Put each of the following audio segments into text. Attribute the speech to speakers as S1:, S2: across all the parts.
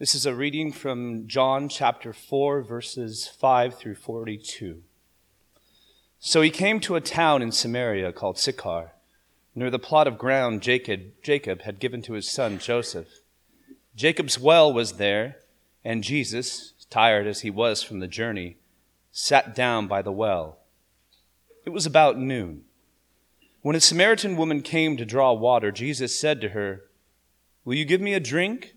S1: This is a reading from John chapter 4, verses 5 through 42. So he came to a town in Samaria called Sychar, near the plot of ground Jacob, Jacob had given to his son Joseph. Jacob's well was there, and Jesus, tired as he was from the journey, sat down by the well. It was about noon. When a Samaritan woman came to draw water, Jesus said to her, Will you give me a drink?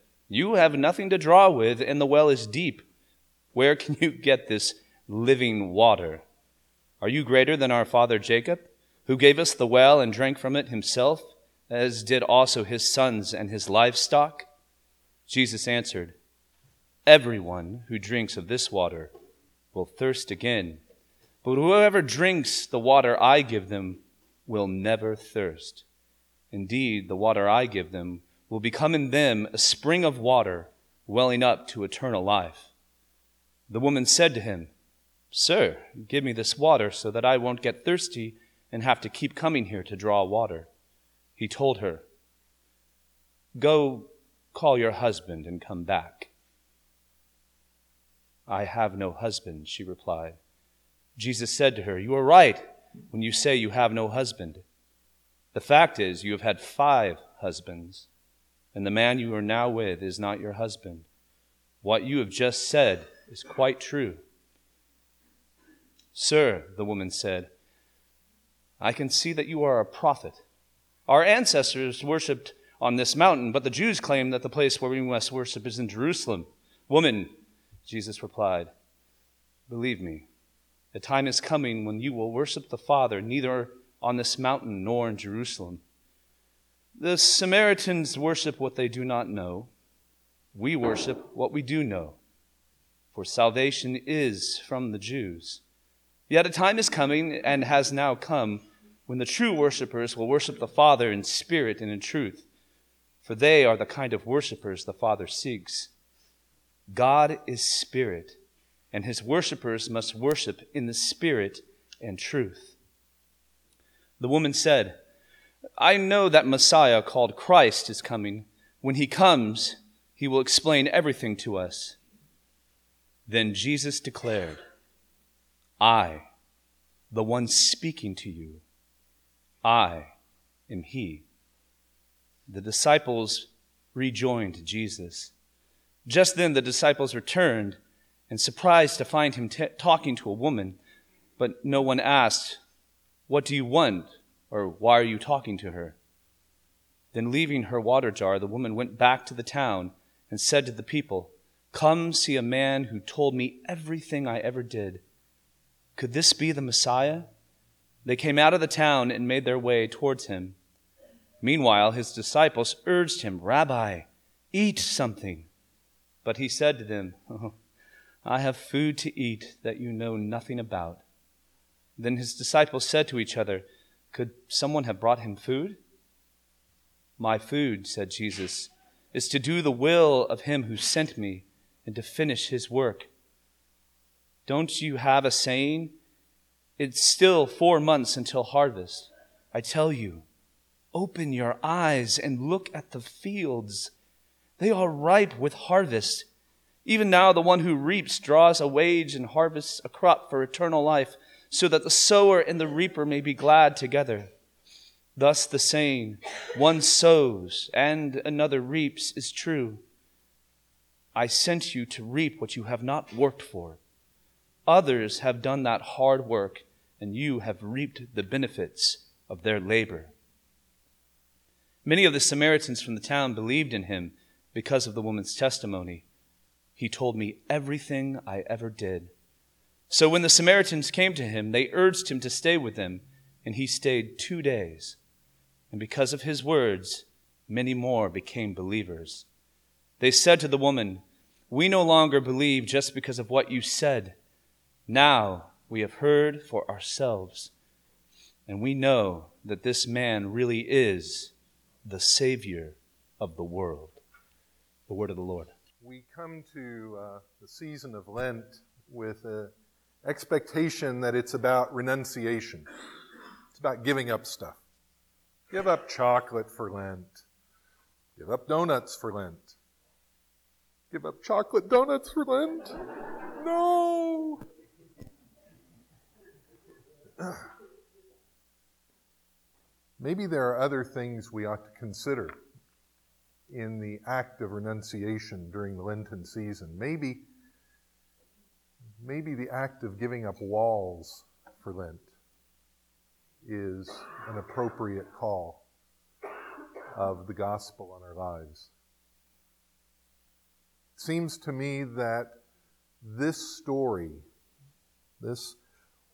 S1: you have nothing to draw with, and the well is deep. Where can you get this living water? Are you greater than our father Jacob, who gave us the well and drank from it himself, as did also his sons and his livestock? Jesus answered, Everyone who drinks of this water will thirst again, but whoever drinks the water I give them will never thirst. Indeed, the water I give them will become in them a spring of water welling up to eternal life. The woman said to him, Sir, give me this water so that I won't get thirsty and have to keep coming here to draw water. He told her, Go call your husband and come back. I have no husband, she replied. Jesus said to her, You are right when you say you have no husband. The fact is, you have had five husbands and the man you are now with is not your husband. What you have just said is quite true. Sir, the woman said, I can see that you are a prophet. Our ancestors worshipped on this mountain, but the Jews claim that the place where we must worship is in Jerusalem. Woman, Jesus replied, believe me, the time is coming when you will worship the Father neither on this mountain nor in Jerusalem. The Samaritans worship what they do not know. We worship what we do know. For salvation is from the Jews. Yet a time is coming and has now come when the true worshippers will worship the Father in spirit and in truth, for they are the kind of worshippers the Father seeks. God is spirit, and his worshippers must worship in the spirit and truth. The woman said, I know that Messiah called Christ is coming. When he comes, he will explain everything to us. Then Jesus declared, I, the one speaking to you, I am he. The disciples rejoined Jesus. Just then the disciples returned and surprised to find him t- talking to a woman, but no one asked, What do you want? Or why are you talking to her? Then, leaving her water jar, the woman went back to the town and said to the people, Come see a man who told me everything I ever did. Could this be the Messiah? They came out of the town and made their way towards him. Meanwhile, his disciples urged him, Rabbi, eat something. But he said to them, oh, I have food to eat that you know nothing about. Then his disciples said to each other, could someone have brought him food? My food, said Jesus, is to do the will of him who sent me and to finish his work. Don't you have a saying? It's still four months until harvest. I tell you, open your eyes and look at the fields. They are ripe with harvest. Even now, the one who reaps draws a wage and harvests a crop for eternal life so that the sower and the reaper may be glad together. Thus the saying, one sows and another reaps, is true. I sent you to reap what you have not worked for. Others have done that hard work, and you have reaped the benefits of their labor. Many of the Samaritans from the town believed in him because of the woman's testimony. He told me everything I ever did. So when the Samaritans came to him, they urged him to stay with them, and he stayed two days. And because of his words, many more became believers. They said to the woman, We no longer believe just because of what you said. Now we have heard for ourselves, and we know that this man really is the Savior of the world. The word of the Lord.
S2: We come to uh, the season of Lent with an expectation that it's about renunciation. It's about giving up stuff. Give up chocolate for Lent. Give up donuts for Lent. Give up chocolate donuts for Lent? No! Maybe there are other things we ought to consider in the act of renunciation during the Lenten season. Maybe, maybe the act of giving up walls for Lent is an appropriate call of the gospel on our lives. It seems to me that this story, this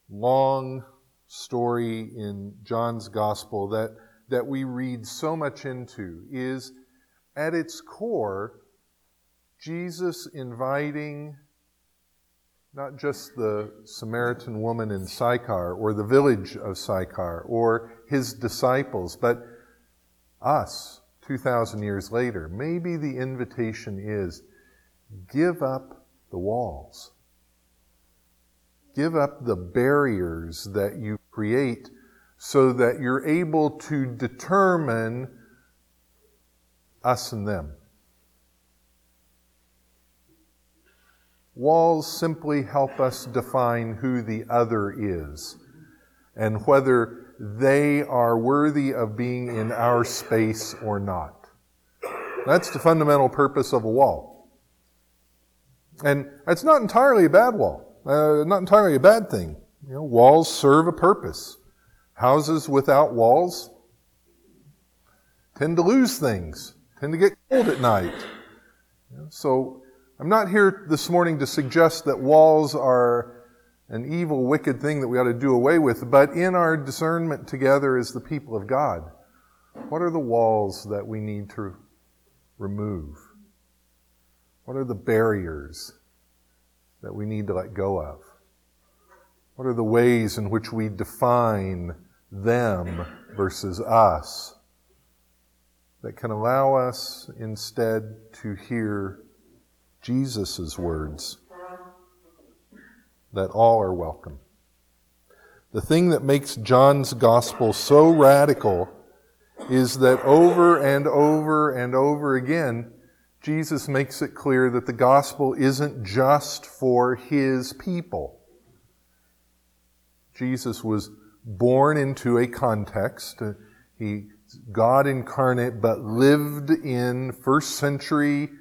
S2: long story in John's gospel that, that we read so much into, is at its core Jesus inviting not just the Samaritan woman in Sychar or the village of Sychar or his disciples, but us 2,000 years later. Maybe the invitation is give up the walls. Give up the barriers that you create so that you're able to determine us and them. Walls simply help us define who the other is and whether they are worthy of being in our space or not. That's the fundamental purpose of a wall. And it's not entirely a bad wall, uh, not entirely a bad thing. You know, walls serve a purpose. Houses without walls tend to lose things, tend to get cold at night. So I'm not here this morning to suggest that walls are an evil, wicked thing that we ought to do away with, but in our discernment together as the people of God, what are the walls that we need to remove? What are the barriers that we need to let go of? What are the ways in which we define them versus us that can allow us instead to hear Jesus' words that all are welcome. The thing that makes John's gospel so radical is that over and over and over again, Jesus makes it clear that the gospel isn't just for his people. Jesus was born into a context. He God incarnate, but lived in first century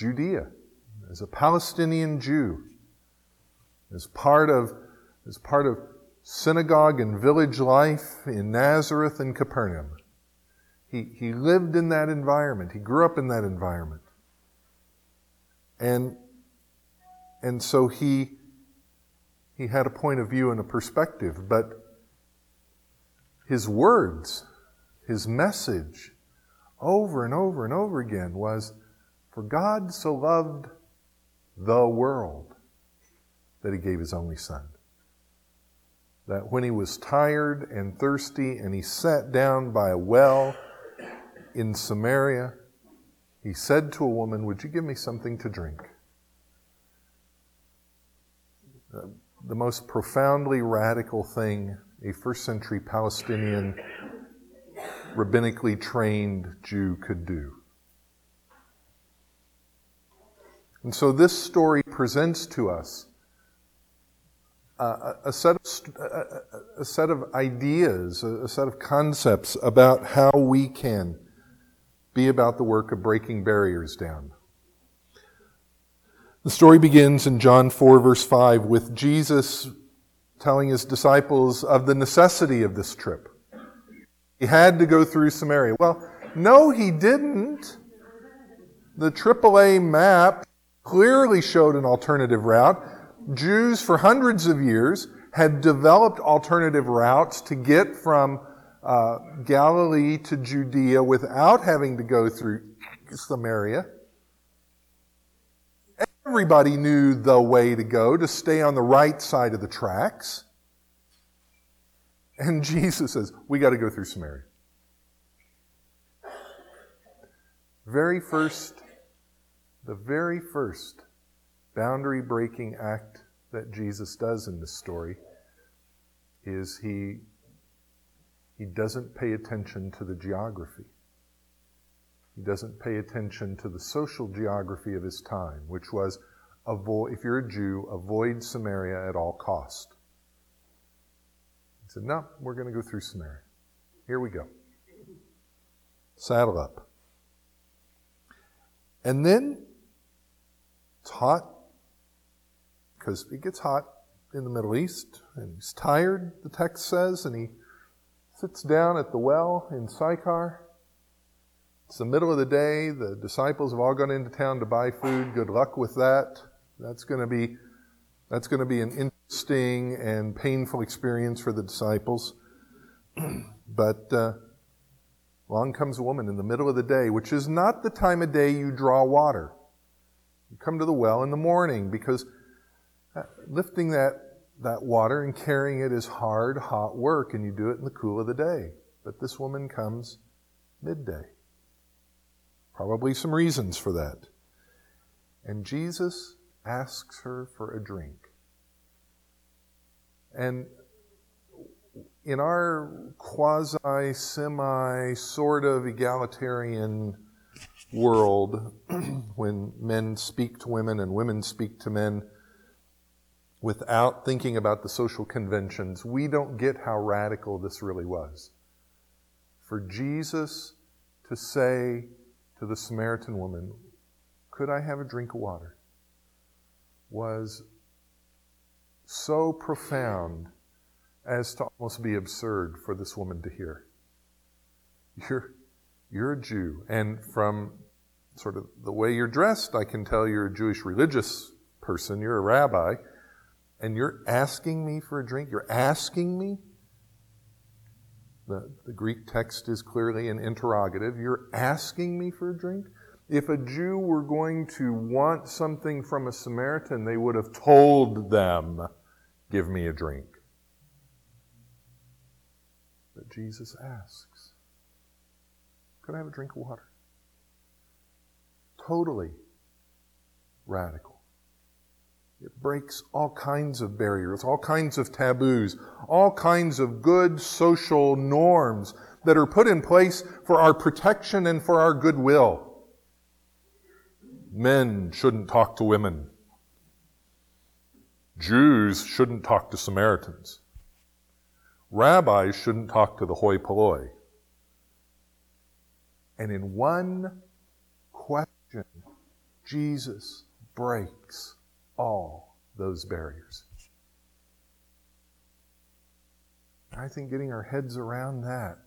S2: Judea as a Palestinian Jew, as part of, as part of synagogue and village life in Nazareth and Capernaum. He, he lived in that environment. He grew up in that environment. And, and so he, he had a point of view and a perspective, but his words, his message, over and over and over again was for God so loved the world that he gave his only son. That when he was tired and thirsty and he sat down by a well in Samaria, he said to a woman, Would you give me something to drink? Uh, the most profoundly radical thing a first century Palestinian rabbinically trained Jew could do. And so this story presents to us a, a, set, of, a, a set of ideas, a, a set of concepts about how we can be about the work of breaking barriers down. The story begins in John 4, verse 5, with Jesus telling his disciples of the necessity of this trip. He had to go through Samaria. Well, no, he didn't. The AAA map clearly showed an alternative route. Jews for hundreds of years had developed alternative routes to get from uh, Galilee to Judea without having to go through Samaria. Everybody knew the way to go, to stay on the right side of the tracks. And Jesus says, We got to go through Samaria. Very first, the very first boundary breaking act that Jesus does in this story is he, he doesn't pay attention to the geography. He doesn't pay attention to the social geography of his time, which was avoid, if you're a Jew, avoid Samaria at all cost. He said, No, we're going to go through Samaria. Here we go. Saddle up. And then it's hot because it gets hot in the Middle East, and he's tired, the text says, and he sits down at the well in Sychar. It's the middle of the day. The disciples have all gone into town to buy food. Good luck with that. That's going to be that's going to be an interesting and painful experience for the disciples. but uh, along comes a woman in the middle of the day, which is not the time of day you draw water. You come to the well in the morning because uh, lifting that, that water and carrying it is hard, hot work, and you do it in the cool of the day. But this woman comes midday. Probably some reasons for that. And Jesus asks her for a drink. And in our quasi, semi, sort of egalitarian world, when men speak to women and women speak to men without thinking about the social conventions, we don't get how radical this really was. For Jesus to say to the Samaritan woman, Could I have a drink of water? was so profound as to almost be absurd for this woman to hear. You're, you're a Jew, and from sort of the way you're dressed, I can tell you're a Jewish religious person, you're a rabbi, and you're asking me for a drink? You're asking me? The, the Greek text is clearly an interrogative. You're asking me for a drink? If a Jew were going to want something from a Samaritan, they would have told them, Give me a drink. But Jesus asks, Could I have a drink of water? Totally radical. It breaks all kinds of barriers, all kinds of taboos, all kinds of good social norms that are put in place for our protection and for our goodwill men shouldn't talk to women. Jews shouldn't talk to Samaritans. Rabbis shouldn't talk to the hoi polloi. And in one question, Jesus breaks all those barriers. I think getting our heads around that,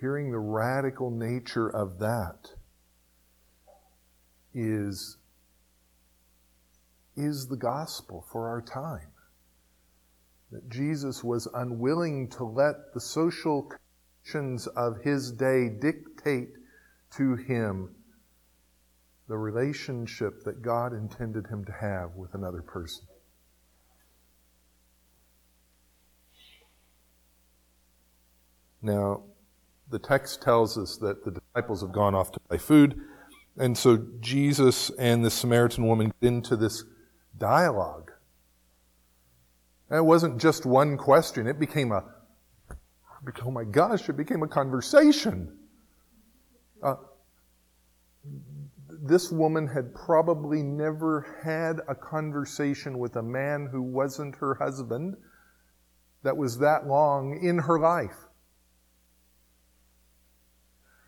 S2: hearing the radical nature of that, is, is the gospel for our time. That Jesus was unwilling to let the social of his day dictate to him the relationship that God intended him to have with another person. Now, the text tells us that the disciples have gone off to buy food. And so Jesus and the Samaritan woman get into this dialogue. And it wasn't just one question, it became a, oh my gosh, it became a conversation. Uh, this woman had probably never had a conversation with a man who wasn't her husband that was that long in her life.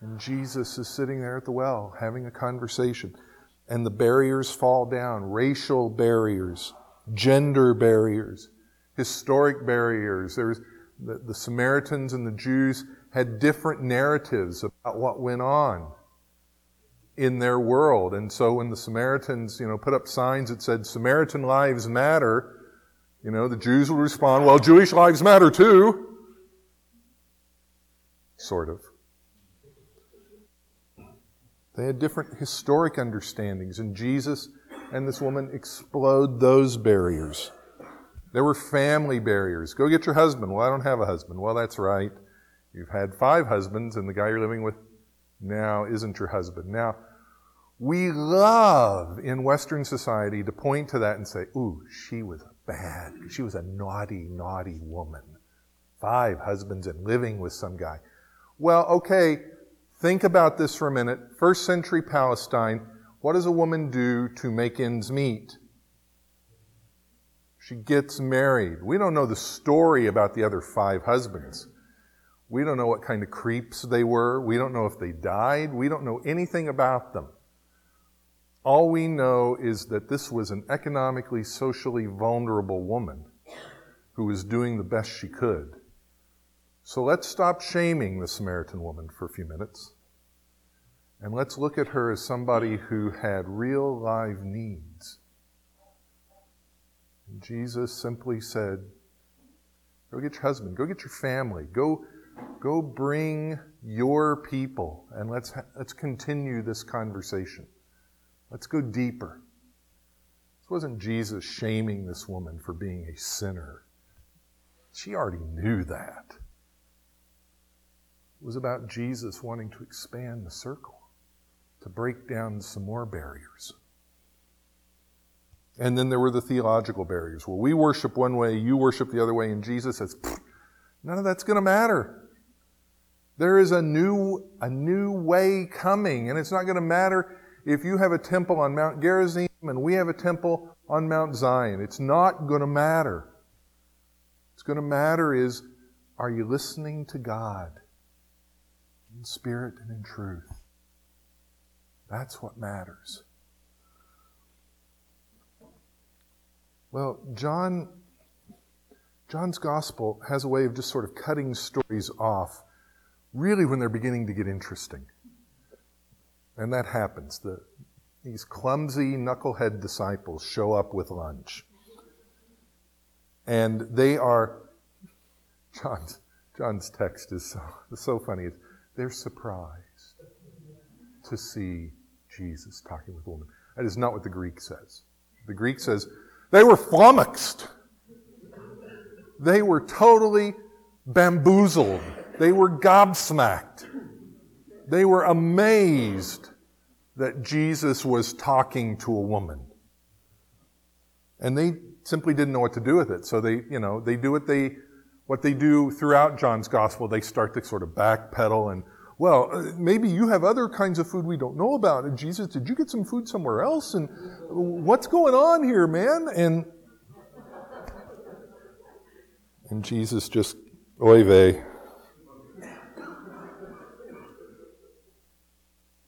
S2: And Jesus is sitting there at the well having a conversation. And the barriers fall down racial barriers, gender barriers, historic barriers. There's the, the Samaritans and the Jews had different narratives about what went on in their world. And so when the Samaritans, you know, put up signs that said Samaritan lives matter, you know, the Jews will respond, well, Jewish lives matter too. Sort of. They had different historic understandings, and Jesus and this woman explode those barriers. There were family barriers. Go get your husband. Well, I don't have a husband. Well, that's right. You've had five husbands, and the guy you're living with now isn't your husband. Now, we love in Western society to point to that and say, ooh, she was bad. She was a naughty, naughty woman. Five husbands and living with some guy. Well, okay, think about this for a minute. First century Palestine, what does a woman do to make ends meet? She gets married. We don't know the story about the other five husbands. We don't know what kind of creeps they were. We don't know if they died. We don't know anything about them. All we know is that this was an economically, socially vulnerable woman who was doing the best she could. So let's stop shaming the Samaritan woman for a few minutes. And let's look at her as somebody who had real live needs. And Jesus simply said, Go get your husband, go get your family, go, go bring your people, and let's, let's continue this conversation. Let's go deeper. This wasn't Jesus shaming this woman for being a sinner. She already knew that. It was about Jesus wanting to expand the circle to break down some more barriers. And then there were the theological barriers. Well, we worship one way, you worship the other way, and Jesus says, none of that's going to matter. There is a new, a new way coming, and it's not going to matter if you have a temple on Mount Gerizim and we have a temple on Mount Zion. It's not going to matter. What's going to matter is, are you listening to God in spirit and in truth? That's what matters. Well, John John's gospel has a way of just sort of cutting stories off really when they're beginning to get interesting. And that happens. The, these clumsy knucklehead disciples show up with lunch. And they are John's John's text is so, so funny. They're surprised to see Jesus talking with a woman. That is not what the Greek says. The Greek says they were flummoxed. They were totally bamboozled. They were gobsmacked. They were amazed that Jesus was talking to a woman. And they simply didn't know what to do with it. So they, you know, they do what they, what they do throughout John's gospel. They start to sort of backpedal and well, uh, maybe you have other kinds of food we don't know about. And Jesus, did you get some food somewhere else? And what's going on here, man? And and Jesus just, oy vey.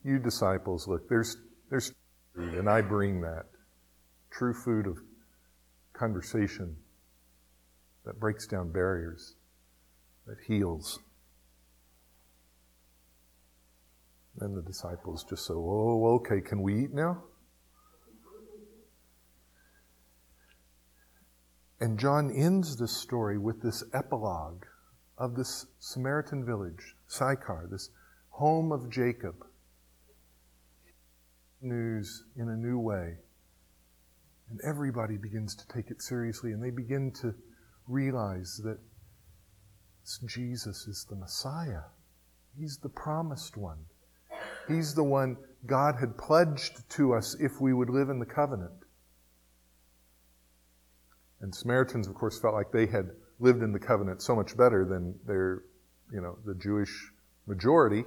S2: You disciples, look, there's there's food, and I bring that true food of conversation that breaks down barriers, that heals. And the disciples just said, Oh, okay, can we eat now? And John ends this story with this epilogue of this Samaritan village, Sychar, this home of Jacob. News in a new way. And everybody begins to take it seriously, and they begin to realize that Jesus is the Messiah. He's the promised one. He's the one God had pledged to us if we would live in the covenant. And Samaritans, of course, felt like they had lived in the covenant so much better than their, you know, the Jewish majority.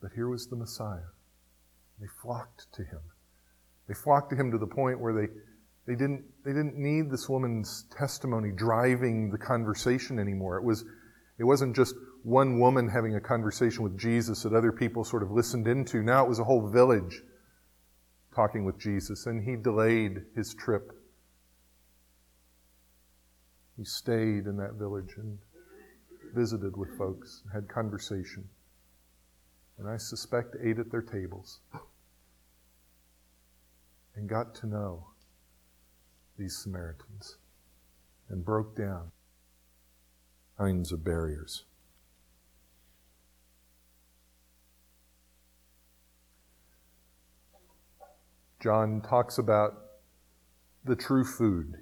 S2: But here was the Messiah. They flocked to him. They flocked to him to the point where they, they, didn't, they didn't need this woman's testimony driving the conversation anymore. It, was, it wasn't just one woman having a conversation with Jesus that other people sort of listened into. Now it was a whole village talking with Jesus, and he delayed his trip. He stayed in that village and visited with folks, had conversation, and I suspect ate at their tables and got to know these Samaritans and broke down kinds of barriers. John talks about the true food.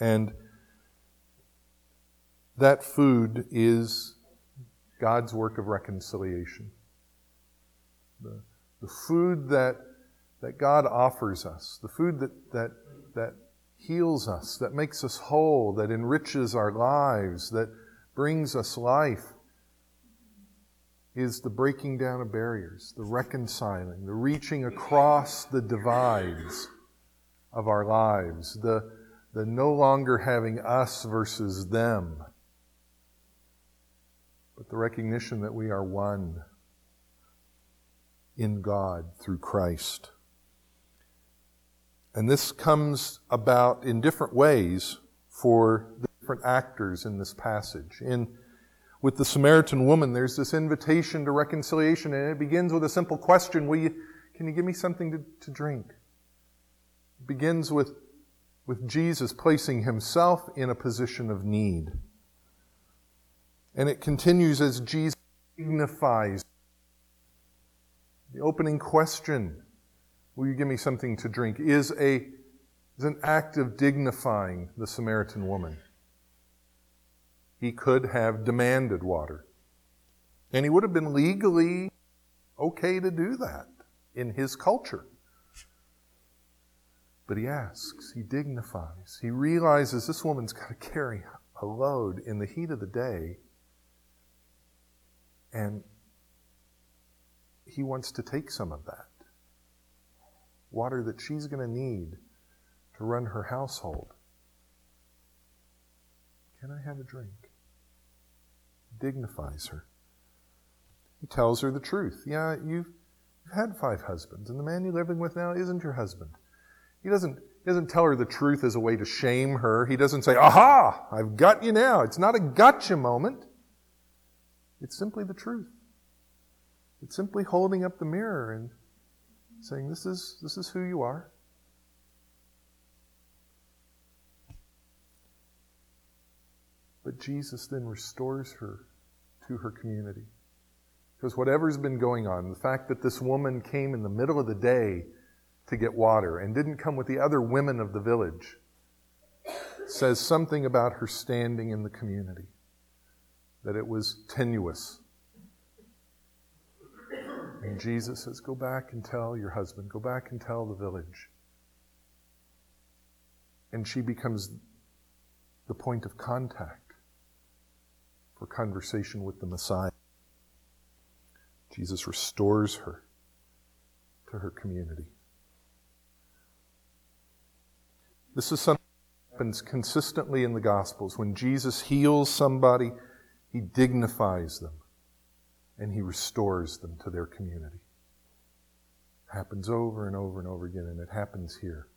S2: And that food is God's work of reconciliation. The, the food that, that God offers us, the food that, that, that heals us, that makes us whole, that enriches our lives, that brings us life, is the breaking down of barriers, the reconciling, the reaching across the divides of our lives, the, the no longer having us versus them, but the recognition that we are one in God through Christ. And this comes about in different ways for the different actors in this passage. In with the Samaritan woman, there's this invitation to reconciliation, and it begins with a simple question Will you, Can you give me something to, to drink? It begins with, with Jesus placing himself in a position of need. And it continues as Jesus dignifies. The opening question, Will you give me something to drink? is, a, is an act of dignifying the Samaritan woman he could have demanded water. And he would have been legally okay to do that in his culture. But he asks, he dignifies, he realizes this woman's got to carry a load in the heat of the day. And he wants to take some of that water that she's going to need to run her household. Can I have a drink? Dignifies her. He tells her the truth. Yeah, you've had five husbands, and the man you're living with now isn't your husband. He doesn't, he doesn't tell her the truth as a way to shame her. He doesn't say, Aha, I've got you now. It's not a gotcha moment. It's simply the truth. It's simply holding up the mirror and saying, This is, this is who you are. But Jesus then restores her to her community. Because whatever's been going on, the fact that this woman came in the middle of the day to get water and didn't come with the other women of the village says something about her standing in the community, that it was tenuous. And Jesus says, Go back and tell your husband, go back and tell the village. And she becomes the point of contact for conversation with the Messiah. Jesus restores her to her community. This is something that happens consistently in the Gospels. When Jesus heals somebody, he dignifies them and he restores them to their community. It happens over and over and over again, and it happens here.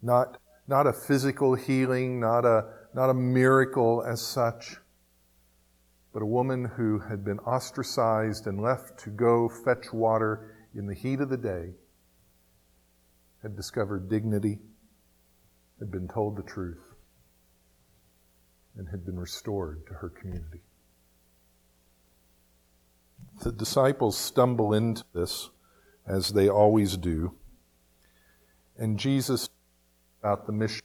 S2: Not, not a physical healing, not a, not a miracle as such, but a woman who had been ostracized and left to go fetch water in the heat of the day had discovered dignity, had been told the truth, and had been restored to her community. The disciples stumble into this, as they always do, and Jesus about the mission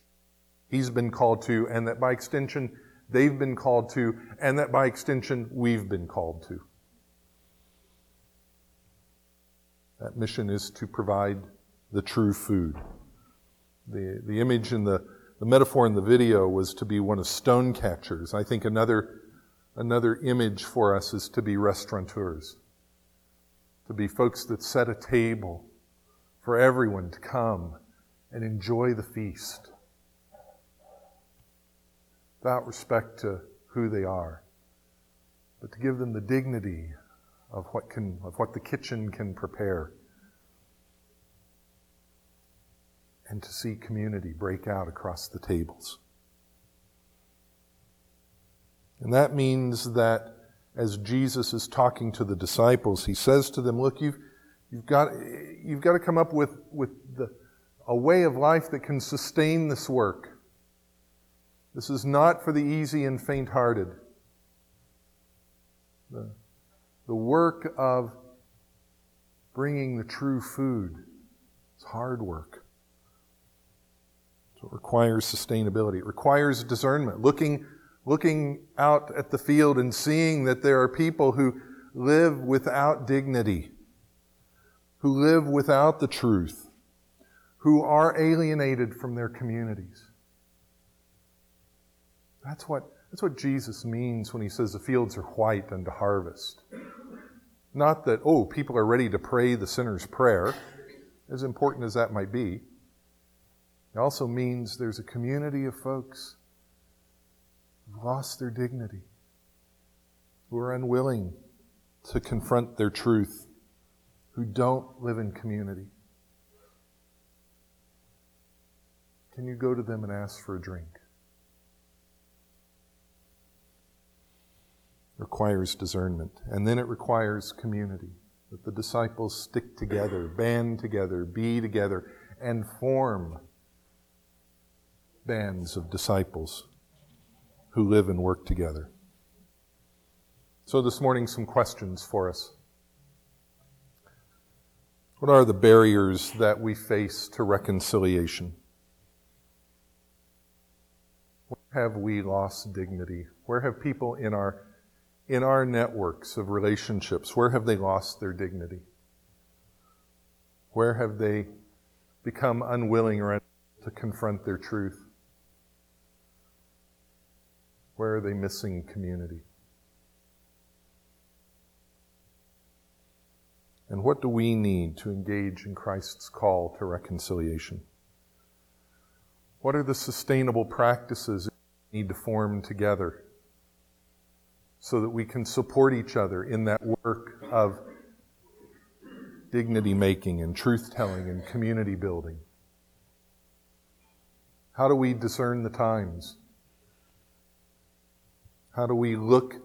S2: he's been called to, and that by extension, they've been called to, and that by extension, we've been called to. That mission is to provide the true food. The, the image in the, the metaphor in the video was to be one of stone catchers. I think another, another image for us is to be restaurateurs, to be folks that set a table for everyone to come and enjoy the feast without respect to who they are, but to give them the dignity of what, can, of what the kitchen can prepare. And to see community break out across the tables. And that means that as Jesus is talking to the disciples, he says to them, Look, you've, you've, got, you've got to come up with, with the, a way of life that can sustain this work. This is not for the easy and faint hearted. The, the work of bringing the true food. It's hard work. So it requires sustainability. It requires discernment, looking, looking out at the field and seeing that there are people who live without dignity, who live without the truth, who are alienated from their communities. That's what, that's what Jesus means when he says the fields are white unto harvest. Not that, oh, people are ready to pray the sinner's prayer, as important as that might be. It also means there's a community of folks who've lost their dignity, who are unwilling to confront their truth, who don't live in community. Can you go to them and ask for a drink? Requires discernment. And then it requires community. That the disciples stick together, band together, be together, and form bands of disciples who live and work together. So, this morning, some questions for us. What are the barriers that we face to reconciliation? Where have we lost dignity? Where have people in our, in our networks of relationships, where have they lost their dignity? Where have they become unwilling or unable to confront their truth? Where are they missing community? And what do we need to engage in Christ's call to reconciliation? What are the sustainable practices we need to form together so that we can support each other in that work of dignity making and truth telling and community building? How do we discern the times? How do we look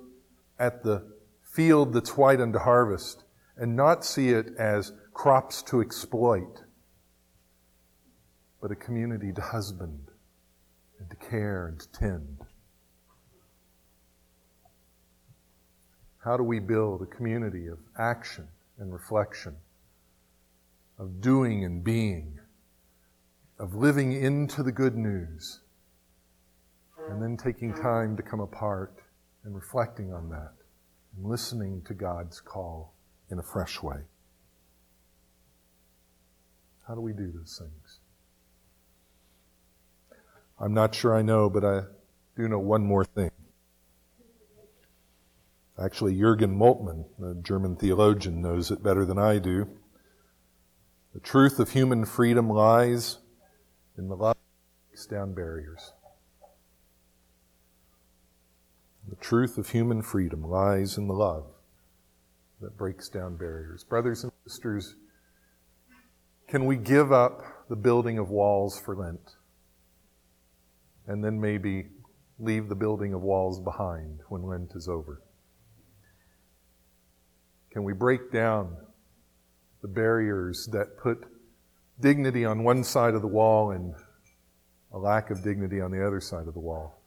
S2: at the field that's white unto harvest and not see it as crops to exploit, but a community to husband and to care and to tend? How do we build a community of action and reflection, of doing and being, of living into the good news, and then taking time to come apart and reflecting on that and listening to God's call in a fresh way. How do we do those things? I'm not sure I know, but I do know one more thing. Actually, Jürgen Moltmann, the German theologian, knows it better than I do. The truth of human freedom lies in the love that breaks down barriers. The truth of human freedom lies in the love that breaks down barriers. Brothers and sisters, can we give up the building of walls for Lent and then maybe leave the building of walls behind when Lent is over? Can we break down the barriers that put dignity on one side of the wall and a lack of dignity on the other side of the wall?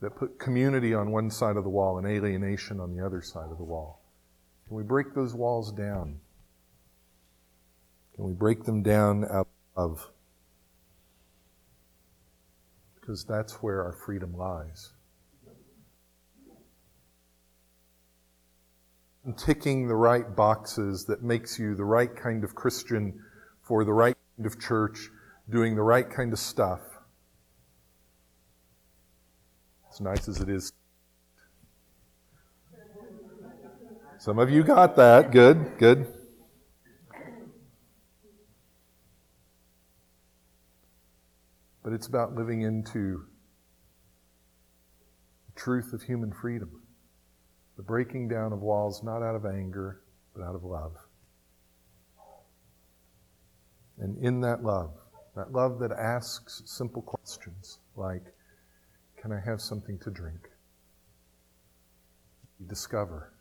S2: that put community on one side of the wall and alienation on the other side of the wall? Can we break those walls down? Can we break them down out of? Because that's where our freedom lies. And ticking the right boxes that makes you the right kind of Christian for the right kind of church, doing the right kind of stuff as nice as it is. Some of you got that. Good, good. But it's about living into the truth of human freedom. The breaking down of walls, not out of anger, but out of love. And in that love, that love that asks simple questions like, can I have something to drink? We discover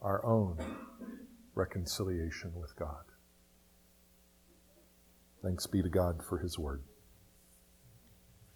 S2: our own reconciliation with God. Thanks be to God for His Word.